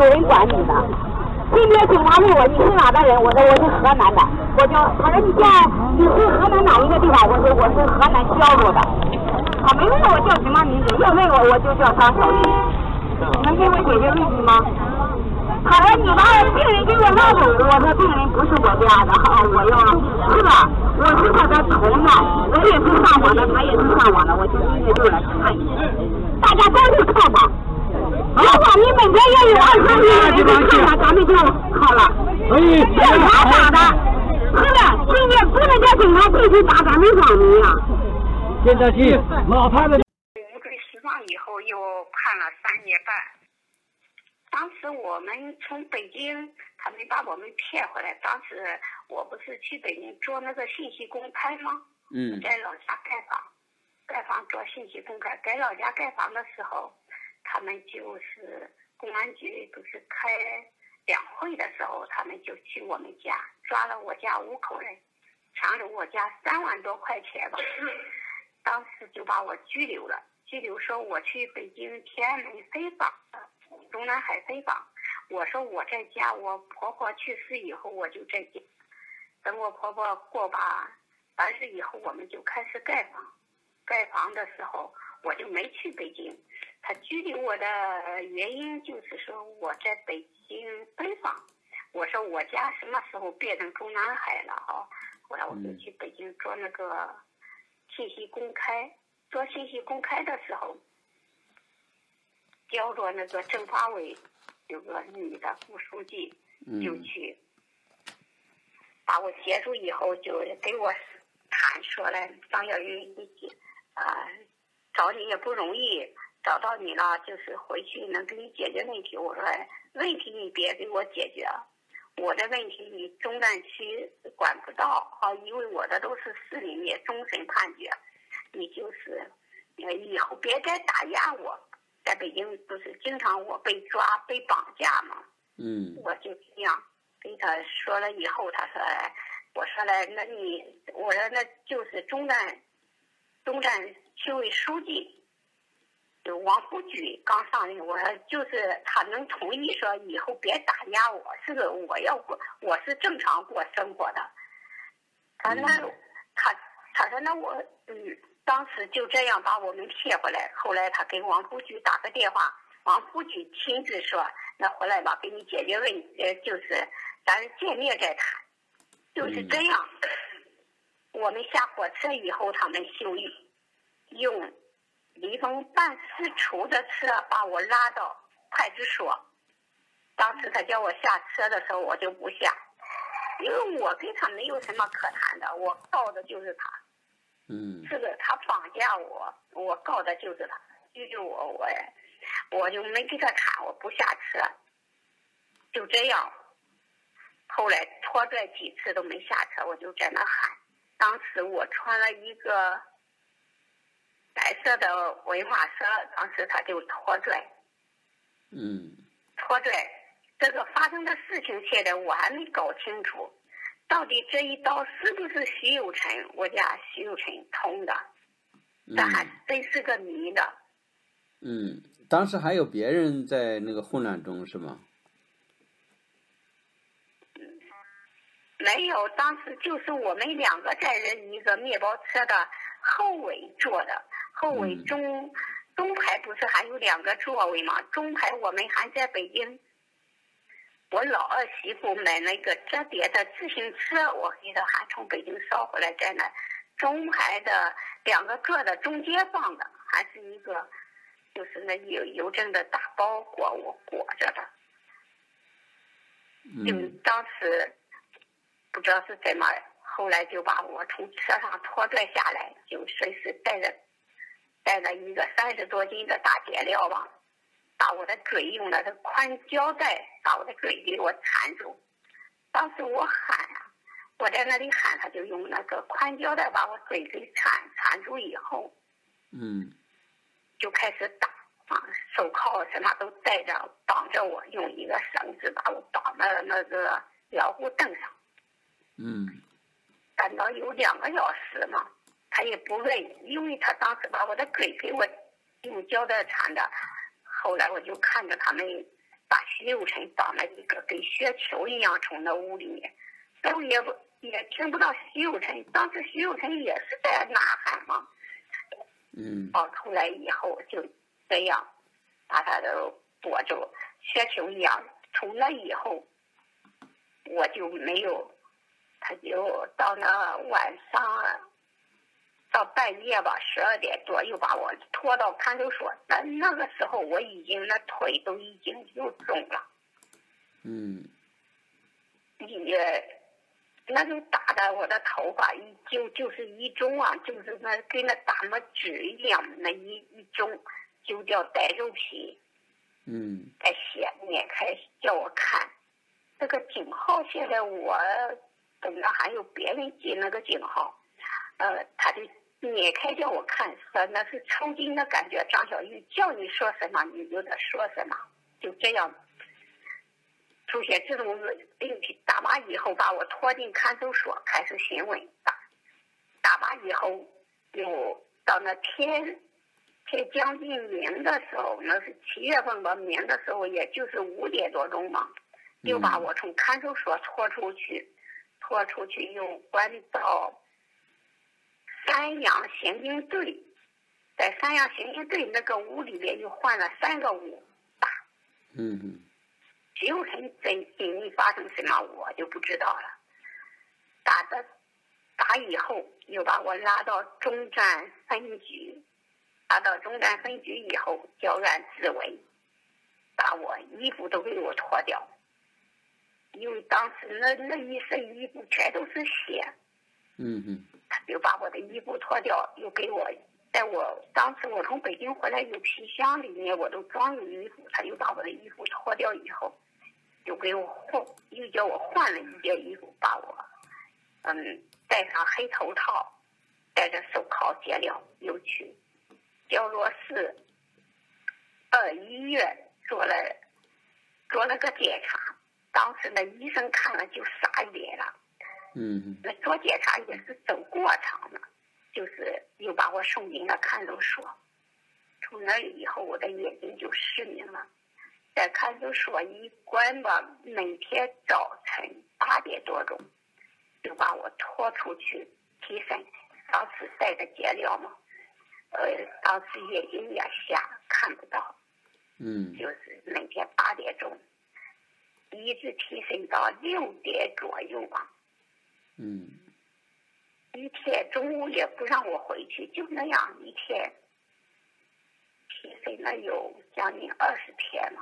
有人管你的。今天警察问我你是哪的人，我说我是河南的，我就他说你现在你是河南哪一个地方？我说我是河南焦作的。他没问我叫什么名字，要问我我就叫张小丽。能给我解决问题吗？他说你把病人给我拉走，我说病人不是我家的，哈，我要是吧？我是他的同伴，我也是上网的，他也是上网的，我就今天就来看你，大家都去看吧。如果你每天也有二三十个人去看了，咱们就好了。可以。警察打的，是的，今天不能叫警察继续打咱们网民啊。现在去老太太。无罪释放以后又判了三年半。当时我们从北京，他们把我们骗回来。当时我不是去北京做那个信息公开吗？嗯。在老家盖房，盖房做信息公开。在老家盖房的时候，他们就是公安局不是开两会的时候，他们就去我们家抓了我家五口人，抢了我家三万多块钱吧。当时就把我拘留了，拘留说我去北京天安门飞访。中南海飞访，我说我在家，我婆婆去世以后我就在家。等我婆婆过把完事以后，我们就开始盖房。盖房的时候我就没去北京。他拘留我的原因就是说我在北京奔访。我说我家什么时候变成中南海了哈？后来我就去北京做那个信息公开。做信息公开的时候。叫着那个政法委有个女的副书记就去把我接住以后，就给我谈说了，张小玉，你啊找你也不容易，找到你了，就是回去能给你解决问题。我说问题你别给我解决，我的问题你中南区管不到啊，因为我的都是市里面终审判决，你就是以后别再打压我。在北京不是经常我被抓被绑架吗？嗯，我就这样跟他说了以后，他说，我说了，那你我说那就是中南中南区委书记，就王福举刚上任，我说就是他能同意说以后别打压我，是个我要过我是正常过生活的。他那他他说那我嗯。当时就这样把我们骗回来，后来他给王副局打个电话，王副局亲自说：“那回来吧，给你解决问题，就是咱见面再谈。”就是这样。我们下火车以后，他们修理，用离峰办事处的车把我拉到派出所。当时他叫我下车的时候，我就不下，因为我跟他没有什么可谈的，我告的就是他。嗯，这个他绑架我，我告的就是他，拘留我，我我就没跟他谈，我不下车，就这样。后来拖拽几次都没下车，我就在那喊。当时我穿了一个白色的文化衫，当时他就拖拽。嗯。拖拽，这个发生的事情现在我还没搞清楚。到底这一刀是不是徐有成？我家徐有成捅的，这还真是个谜的。嗯，当时还有别人在那个混乱中是吗？没有，当时就是我们两个在人一个面包车的后尾坐的，后尾中中排不是还有两个座位吗？中排我们还在北京。我老二媳妇买了一个折叠的自行车，我给她还从北京捎回来，在那中排的两个座的中间放的，还是一个就是那邮邮政的大包裹，我裹着的。就当时不知道是怎么，后来就把我从车上拖拽下来，就随时带着带着一个三十多斤的大铁料吧。把我的嘴用那个宽胶带把我的嘴给我缠住，当时我喊啊，我在那里喊，他就用那个宽胶带把我嘴给缠缠住以后，嗯，就开始打啊，手铐什么都带着，绑着我，用一个绳子把我绑到那个摇户凳上，嗯，等到有两个小时嘛，他也不问，因为他当时把我的腿给我用胶带缠的。后来我就看着他们把徐有成绑了一个跟雪球一样冲到屋里面，但我也不也听不到徐有成，当时徐有成也是在呐喊嘛。嗯跑出来以后就这样把他的裹住，雪球一样。从那以后，我就没有，他就到那晚上到半夜吧，十二点多又把我拖到看守所。那那个时候我已经那腿都已经又肿了，嗯你那就打的我的头发一就就是一中啊，就是那跟那打么纸一样，那一一中就叫带肉皮。嗯在血面开叫我看，这个警号现在我等着还有别人记那个井号，呃，他就撵开叫我看，说那是抽筋的感觉。张小玉叫你说什么你就得说什么，就这样出现这种问题。打完以后把我拖进看守所，开始询问。打打完以后，又到那天。天将近明的时候，那是七月份吧，明的时候也就是五点多钟嘛，又把我从看守所拖出去，拖出去又关到三阳刑警队，在三阳刑警队那个屋里边又换了三个屋打。嗯。嗯。徐有成真心里发生什么，我就不知道了。打的打以后，又把我拉到中站分局。拉到中站分局以后，交案自危，把我衣服都给我脱掉，因为当时那那一身衣服全都是血，嗯嗯他就把我的衣服脱掉，又给我，在我当时我从北京回来，有皮箱里面我都装有衣服，他又把我的衣服脱掉以后，又给我换，又叫我换了一件衣服，把我，嗯，戴上黑头套，戴着手铐解了，又去。焦罗市二医院做了做了个检查，当时那医生看了就傻眼了。嗯那做检查也是走过场的，就是又把我送进了看守所。从那以后，我的眼睛就失明了。在看守所一关吧，每天早晨八点多钟就把我拖出去提审，当时带着解了嘛。呃，当时眼睛也瞎，看不到，嗯就是每天八点钟，一直提升到六点左右吧。嗯一天中午也不让我回去，就那样一天，提升了有将近二十天了。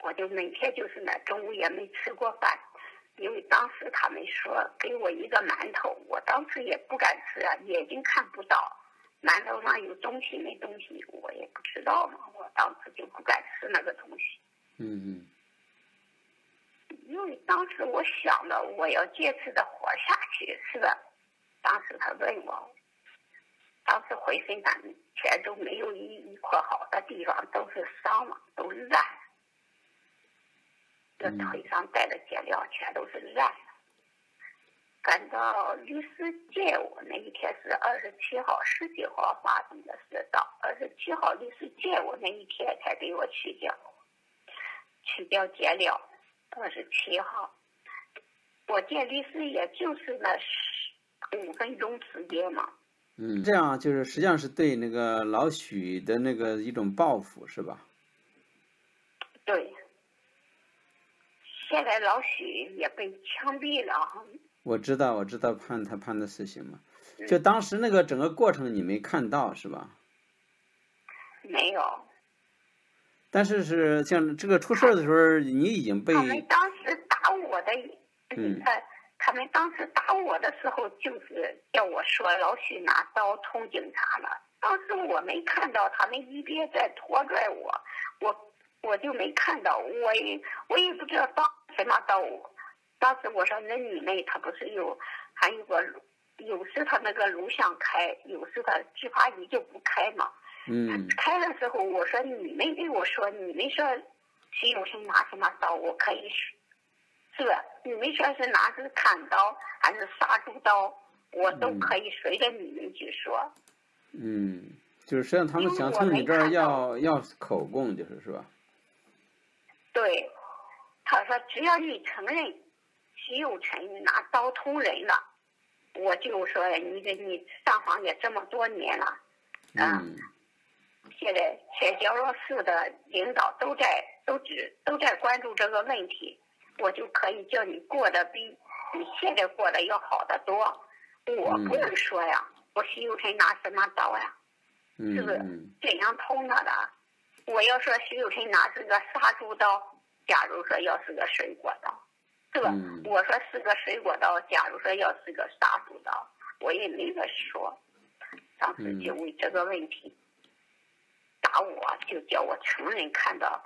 我就每天就是那中午也没吃过饭，因为当时他们说给我一个馒头，我当时也不敢吃啊，眼睛看不到，馒头上有东西没东西我也不知道嘛，我当时就不敢吃那个东西。嗯嗯因为当时我想的，我要坚持的活下去，是吧？当时他问我，当时浑身上全都没有一一块好的地方，都是伤嘛，都烂。这腿上带的脚镣全都是烂的。赶到律师见我那一天是二十七号，十九号发生的事，到二十七号律师见我那一天才给我取掉，取掉脚镣。二十七号，我见律师也就是那十五分钟时间嘛。嗯，这样就是实际上是对那个老许的那个一种报复，是吧？对。现在老许也被枪毙了。我知道，我知道判他判的死刑嘛。就当时那个整个过程你没看到是吧？没有。但是是像这个出事的时候，你已经被他们当时打我的，嗯，呃，他们当时打我的时候，就是叫我说老许拿刀捅警察了。当时我没看到，他们一边在拖拽我，我我就没看到，我也我也不知道当什么刀。当时我说那你们他不是有还有个有时他那个录像开，有时他执法仪就不开嘛。嗯，开了之后我说你们给我说，你们说徐有生拿什么刀，我可以是吧？你们说是拿是砍刀还是杀猪刀，我都可以随着你们去说。嗯，就是实际上他们想从你这儿要要口供，就是是吧？对，他说只要你承认徐有成拿刀捅人了，我就说你这你上访也这么多年了，嗯现在全焦若市的领导都在都只都在关注这个问题，我就可以叫你过得比你现在过得要好得多。我不能说呀，我徐有成拿什么刀呀？嗯是不是嗯这样捅他的？我要说徐有成拿是个杀猪刀，假如说要是个水果刀，是吧？嗯我说是个水果刀，假如说要是个杀猪刀，我也没得说。当时就为这个问题打我，就叫我承认看到。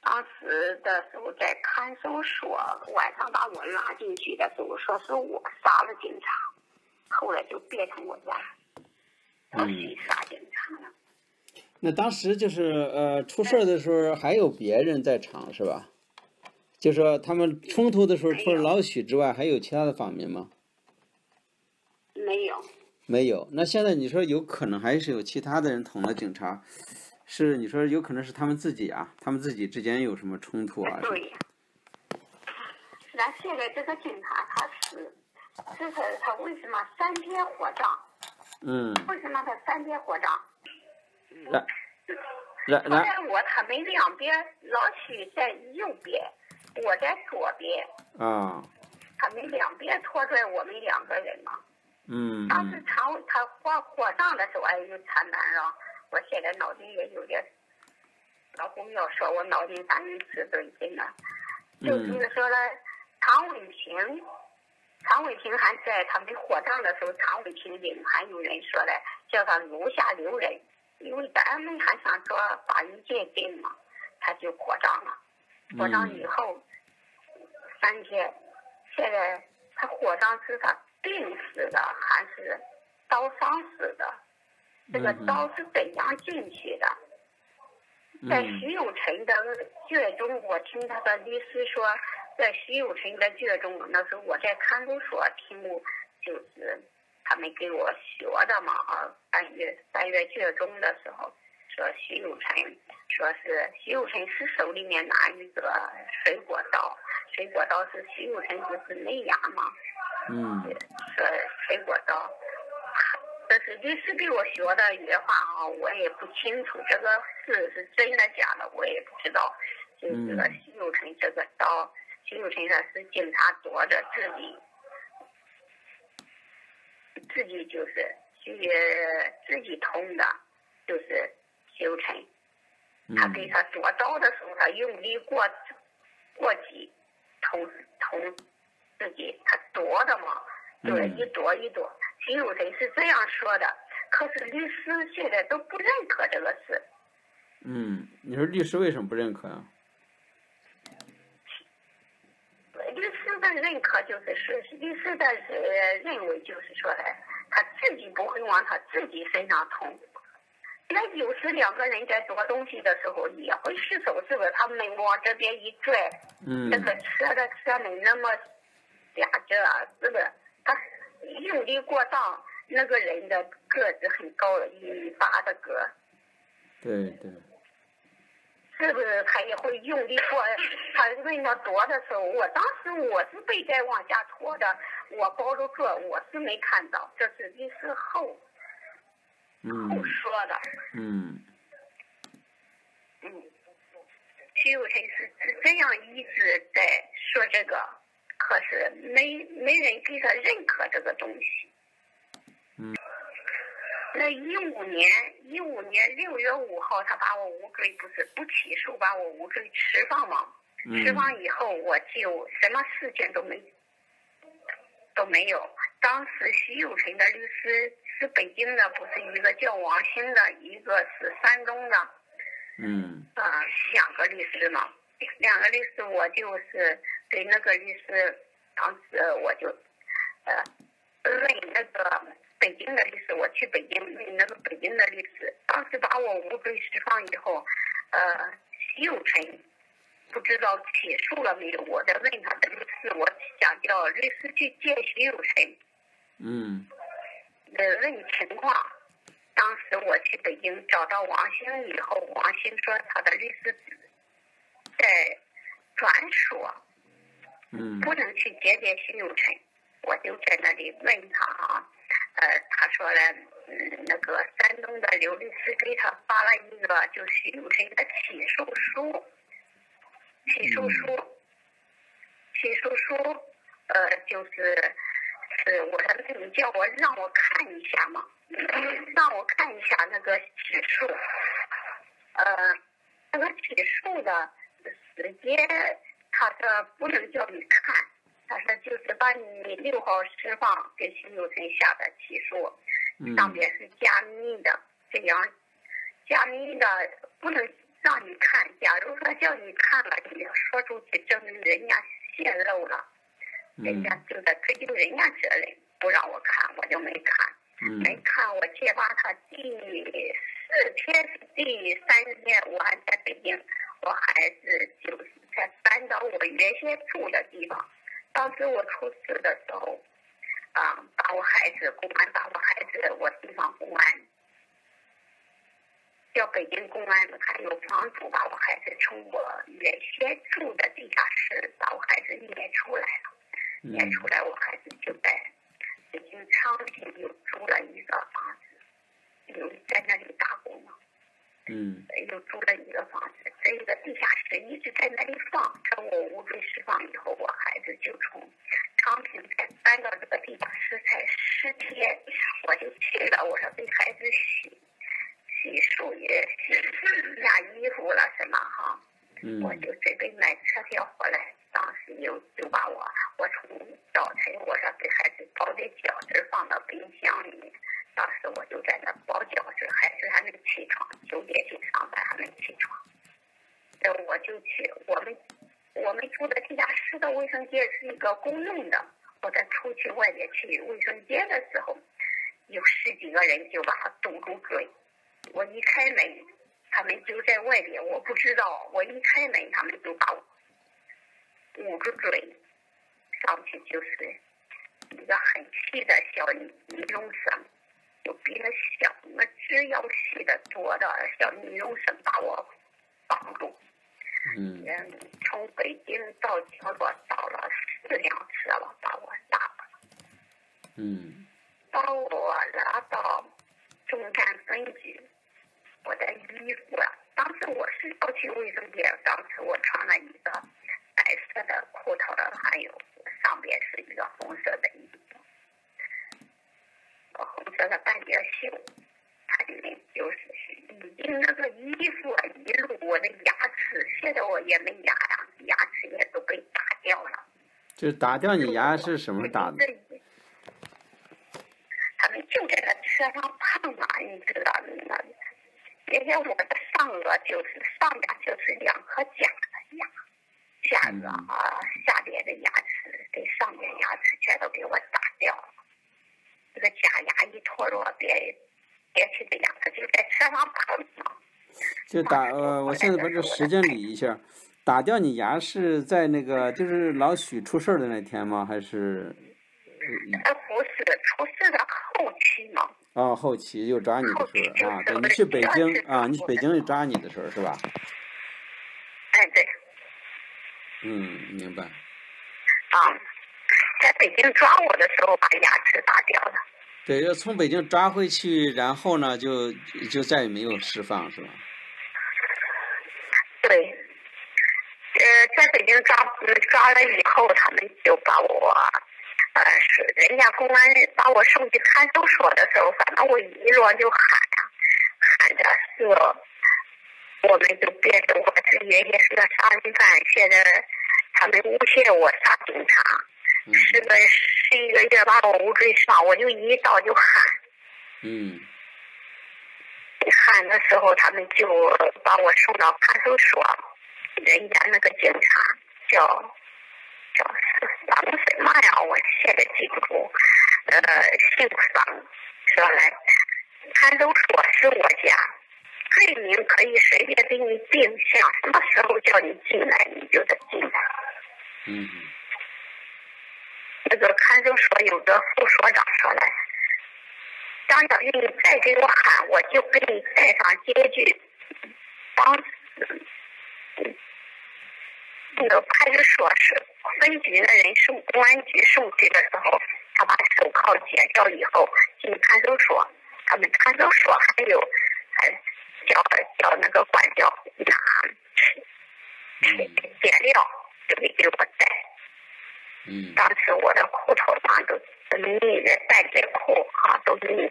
当时的时候在看守所，晚上把我拉进去的时候，说是我杀了警察，后来就变成我家我去杀警察了。那当时就是呃出事儿的时候还有别人在场是吧？就说他们冲突的时候，除了老许之外，还有其他的访民吗？没有，没有。那现在你说有可能还是有其他的人捅了警察，是你说有可能是他们自己啊？他们自己之间有什么冲突啊？对。那现在这个警察他是，这是他为什么三天火葬？嗯，为什么他三天火葬？然然然在我他们两边，老许在右边，我在左边，啊，他们两边拖拽我们两个人嘛。嗯当时嗯。常他火火葬的时候，哎呦惨难了，我现在脑筋也有点，老公要说我脑筋反应迟钝真的，就是说了，常伟平，常伟平还在他们火葬的时候，常伟平领还有人说嘞，叫他留下留人，因为咱们还想说法医鉴定嘛，他就火葬了，火葬以后、三天，现在他火葬是他病死的还是刀伤死的？这个嗯刀是怎样进去的？在嗯徐有成的卷中，我听他的律师说，在徐有成的卷中，那时候我在看守所，题目就是他们给我学的嘛啊，三月三月卷中的时候，说徐有成，说是徐有成是手里面拿一个水果刀，水果刀是徐有成不是没牙嘛，嗯说水果刀。这是律师给我学的原话啊，我也不清楚这个事是真的假的，我也不知道。就是这个徐有成这个刀，徐有成他是警察夺着自己，自己就是徐自己捅的，就是徐有成。他给嗯他夺刀的时候，他用力过过激，捅捅自己，他夺的嘛，对，嗯一夺一夺。徐有成是这样说的，可是律师现在都不认可这个事。嗯，你说律师为什么不认可啊？律师的认可就是说，律师的呃认为就是说呢，他自己不会往他自己身上捅。那有时两个人在夺东西的时候也会失手，是不是？他们往这边一拽，嗯这个车的车门那么夹着，是不是？他用力过当，那个人的个子很高，一米八的个，对对，是不是？他也会用力过。他问他夺的时候，我当时我是被在往下拖的，我包着个，我是没看到，这是一是后嗯后说的。嗯嗯，徐有成是是这样一直在说这个，可是没没人给他认可这个东西。嗯。那一五年，一五年六月五号，他把我无罪不是不起诉，把我无罪释放嘛。释嗯放以后，我就什么事情都没都没有。当时徐有成的律师是北京的，不是一个叫王鑫的，一个是山东的。嗯。呃，两个律师嘛，两个律师，我就是给那个律师，当时我就，呃，问那个北京的律师，我去北京问那个北京的律师，当时把我无罪释放以后，呃，徐有成不知道起诉了没有，我在问他的律师，我想叫律师去见徐有成，嗯呃，问情况，当时我去北京找到王兴以后，王兴说他的律师在转说，嗯不能去接见徐永成。我就在那里问他啊，呃，他说了，嗯，那个山东的刘律师给他发了一个就徐永成的起诉书，起诉书，起诉书，呃，就是是我你叫我让我看一下嘛，让我看一下那个起诉，呃，那个起诉的时间，他说不能叫你看，他说就是把你六号释放给徐有成下的起诉，上嗯边是加密的，这样加密的不能让你看。假如说叫你看了，你说出去，证明人家泄露了，人嗯家就在追究人家责任，不让我看，我就没看。没嗯看，我揭发他第四天、第三天，我还在北京，我孩子就是才搬到我原先住的地方。当时我出事的时候，啊、把我孩子公安把我孩子，我地方公安叫北京公安，还有房主把我孩子从我原先住的地下室把我孩子撵出来了。撵嗯出来，我孩子就在北京昌平又租了一个房子，又在那里打工嘛，嗯又租了一个房子，在一个地下室一直在那里放。等我无罪释放以后，我孩子就从昌平才搬到这个地下室才十天，我就去了，我说给孩子洗洗漱也洗洗下衣服了什么哈。嗯我就准备买车票回来，当时又就把我，我从早晨我说给孩子包的饺子放到冰箱里，当时我就在那包饺子，孩子还没起床，九点去上班还没起床，那我就去我们我们住的地下室的卫生间是一个公用的，我在出去外面去卫生间的时候，有十几个人就把他堵住嘴，我一开门。他们就在外边，我不知道。我一开门，他们就把我捂住嘴，上去就是一个很细的小尼龙绳，就比那小那只要细的多的小尼龙绳把我绑住。嗯嗯，从北京到角落倒了四辆车了，把我拉了，嗯把我拉到中山分局。我的衣服啊，当时我是要去卫生间，当时我穿了一个白色的裤头的，还有上边是一个红色的衣服，红色的半截袖，它里面就是已经那个衣服啊，一路我的牙齿，现在我也没牙呀，牙齿也都被打掉了。就是打掉你牙是什么打的？他们就在那车上碰嘛，你知道那。因为我的上颚就是上边就是两颗假的牙，下颚啊下边的牙齿跟上边牙齿全都给我打掉了，这个假牙一脱落，别别去的牙齿就在车上碰嘛。就打呃，我现在把这时间理一下，打掉你牙是在那个就是老许出事儿的那天吗？还是？呃，不是出事的后期嘛。哦，后期又抓你的时候啊，对你去北京啊，你去北京又抓你的时候是吧？哎，对。嗯，明白。啊，在北京抓我的时候把牙齿打掉了。对，要从北京抓回去，然后呢，就就再也没有释放是吧？对，呃，在北京抓抓了以后，他们就把我。呃，是人家公安把我送去看守所的时候，反正我一落就喊呀、啊，喊着是，我们就变成我是原先是个杀人犯，现在他们诬陷我杀警察，嗯、是个十一个月把我无罪释放，我就一到就喊，嗯，喊的时候他们就把我送到看守所，人家那个警察叫。叫桑什么呀？我现在记不住。呃，姓桑，说来，看守所是我家，罪名可以随便给你定，想什么时候叫你进来你就得进来。嗯。那个看守所有个副所长说来，张小玉，你再给我喊，我就给你带上接具。当时，那个派出所是分局的人送公安局送去的时候，他把手铐解掉以后进看守所，他们看守所还有还叫叫那个管教拿解料，就给给我带。嗯当时我的裤头上都都密着带着裤啊，都密，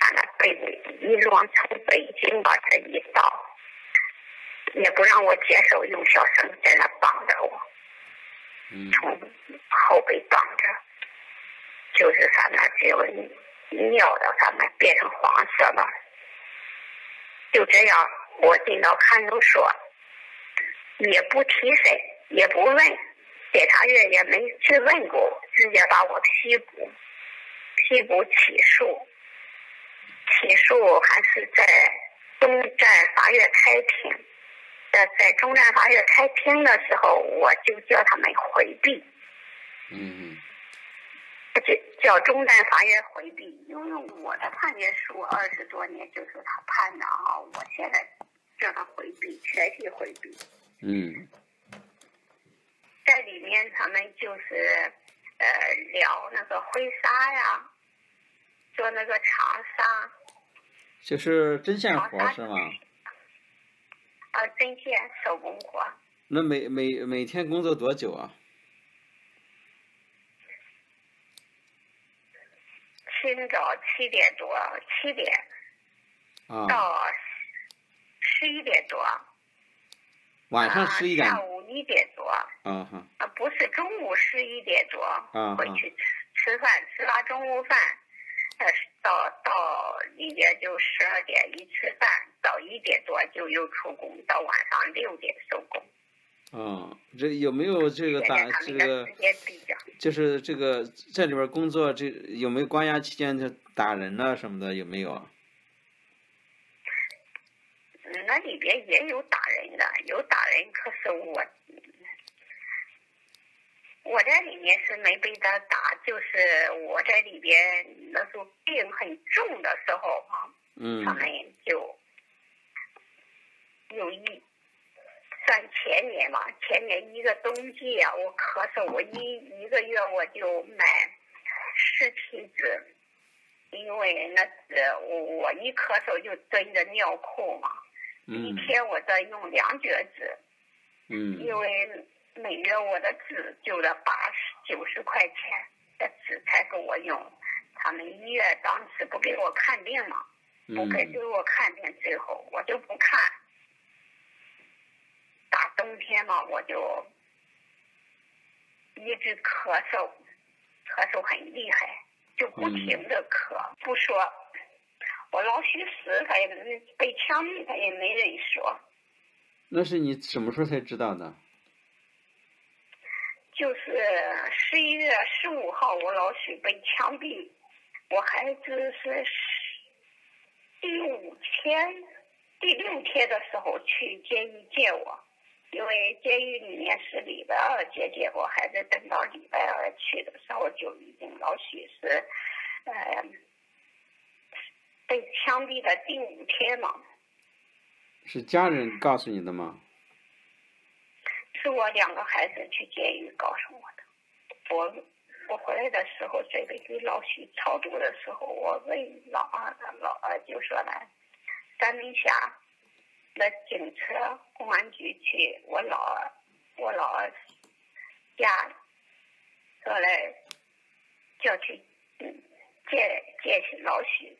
把那被子一装从北京把这一倒，也不让我接受，用小绳在那绑着我，嗯从后背绑着，就是啥呢？只有尿的啥呢变成黄色了。就这样，我进到看守所，也不提审，也不问。检察院也没去问过，直接把我批捕，批捕起诉，起诉还是在中站法院开庭，在在中站法院开庭的时候，我就叫他们回避，嗯就叫中站法院回避，因为我的判决书二十多年就是他判的啊，我现在叫他回避，全体回避。嗯在里面，他们就是呃聊那个婚纱呀，做那个长纱，就是针线活是吗？啊，针线手工活，那每每每天工作多久啊？清早七点多，七点啊，到十一点多，晚上啊十一点下午一点多，啊哈啊，不是中午十一点多啊回去吃吃饭，吃完中午饭，呃，到到里边就十二点一吃饭，到一点多就又出工，到晚上六点收工。啊，这有没有这个打这个就是这个在里边工作这有没有关押期间就打人呐、什么的有没有啊？嗯那里边也有打人的，有打人，可是我。我在里面是没被他打，就是我在里边那时候病很重的时候啊，嗯他们就有一算前年嘛，前年一个冬季啊，我咳嗽，我一一个月我就买十提子，因为那是我我一咳嗽就蹲着尿裤嘛，一嗯天我得用两卷纸，嗯因为每月我的纸就得八十九十块钱的纸才够我用，他们医院当时不给我看病嘛。不给嗯给我看病，最后我就不看。大冬天嘛，我就一直咳嗽，咳嗽很厉害，就不停的咳，不说。我老许死，他也没被枪毙，他也没人说。那是你什么时候才知道的？就是十一月十五号，我老许被枪毙，我孩子是第五天、第六天的时候去监狱见我，因为监狱里面是礼拜二接见我，孩子等到礼拜二去的时候就已经老许是，呃，被枪毙的第五天嘛，是家人告诉你的吗？是我两个孩子去监狱告诉我的。我我回来的时候，准备给老许超度的时候，我问老二的，老二就说呢，三门峡那警车公安局去，我老二我老二家说来叫去嗯接接老许。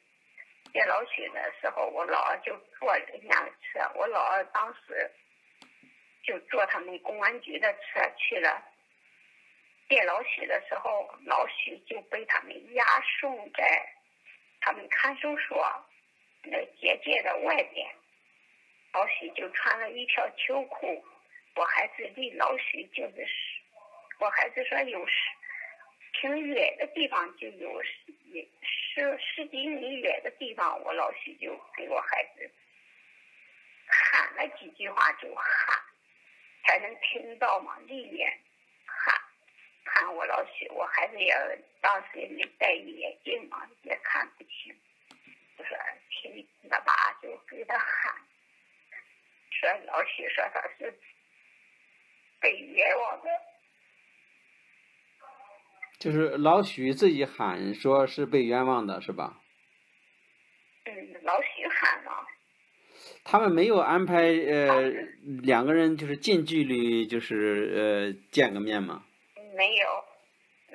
接老许的时候，我老二就坐人家的车，我老二当时就坐他们公安局的车去了。接老许的时候，老许就被他们押送在他们看守所那结界的外边。老许就穿了一条秋裤，我孩子离老许就是，我孩子说有十，挺远的地方就有十十几米远的地方，我老许就给我孩子喊了几句话就喊。才能听到嘛，里面喊喊我老许，我孩子也当时也没戴眼镜嘛，也看不清。就说听他爸就给他喊，说老许说他是被冤枉的。就是老许自己喊说是被冤枉的，是吧？嗯，老许喊了。他们没有安排呃两个人就是近距离就是呃见个面吗？没有，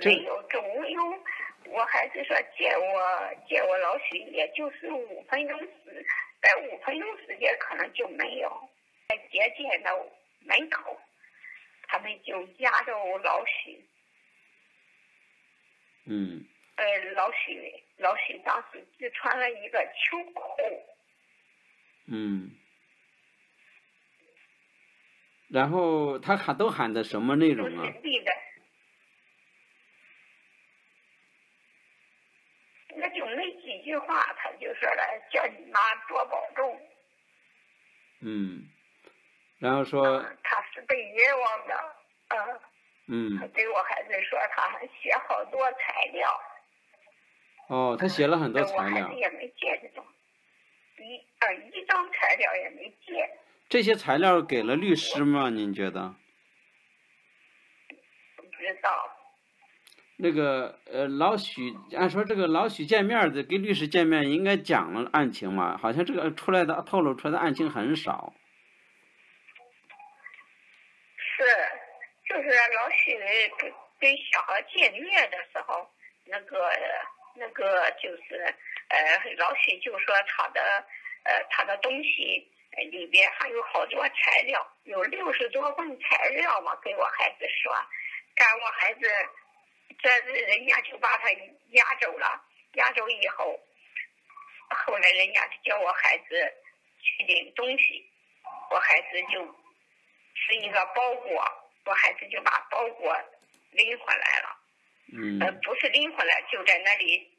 没有，中午有我孩子说见我见我老许，也就是五分钟时，在五分钟时间可能就没有，在接见的门口，他们就压着我老许。嗯。呃，老许老许当时只穿了一个秋裤。嗯，然后他喊都喊的什么内容啊？那就没几句话，他就说了，叫你妈多保重。嗯，然后说。他是被冤枉的，嗯。嗯。他对我孩子说，他还写好多材料。哦，他写了很多材料。我孩子也没见这种。一啊，一张材料也没见。这些材料给了律师吗？您觉得？不知道。那个呃，老许，按说这个老许见面的跟律师见面，应该讲了案情嘛？好像这个出来的透露出来的案情很少。是，就是老许跟跟小孩见面的时候，那个那个就是。呃，老许就说他的呃他的东西里边还有好多材料，有六十多份材料嘛，给我孩子说，干我孩子，这人家就把他押走了，押走以后，后来人家就叫我孩子去领东西，我孩子就是一个包裹，我孩子就把包裹拎回来了，嗯，呃，不是拎回来，就在那里。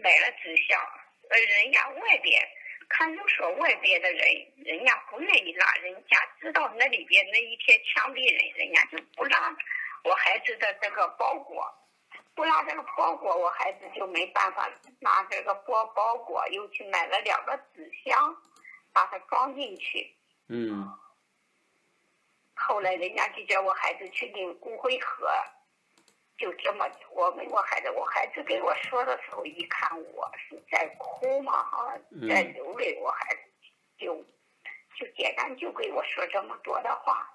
买了纸箱，呃，人家外边看守所外边的人，人家不愿意拉，人家知道那里边那一天枪毙人，人家就不拉我孩子的这个包裹，不拉这个包裹，我孩子就没办法拿这个包包裹，又去买了两个纸箱，把它装进去。嗯。后来人家就叫我孩子去领骨灰盒。就这么，我们我孩子，我孩子给我说的时候，一看我是在哭嘛，哈，在流泪，我孩子就就简单就给我说这么多的话。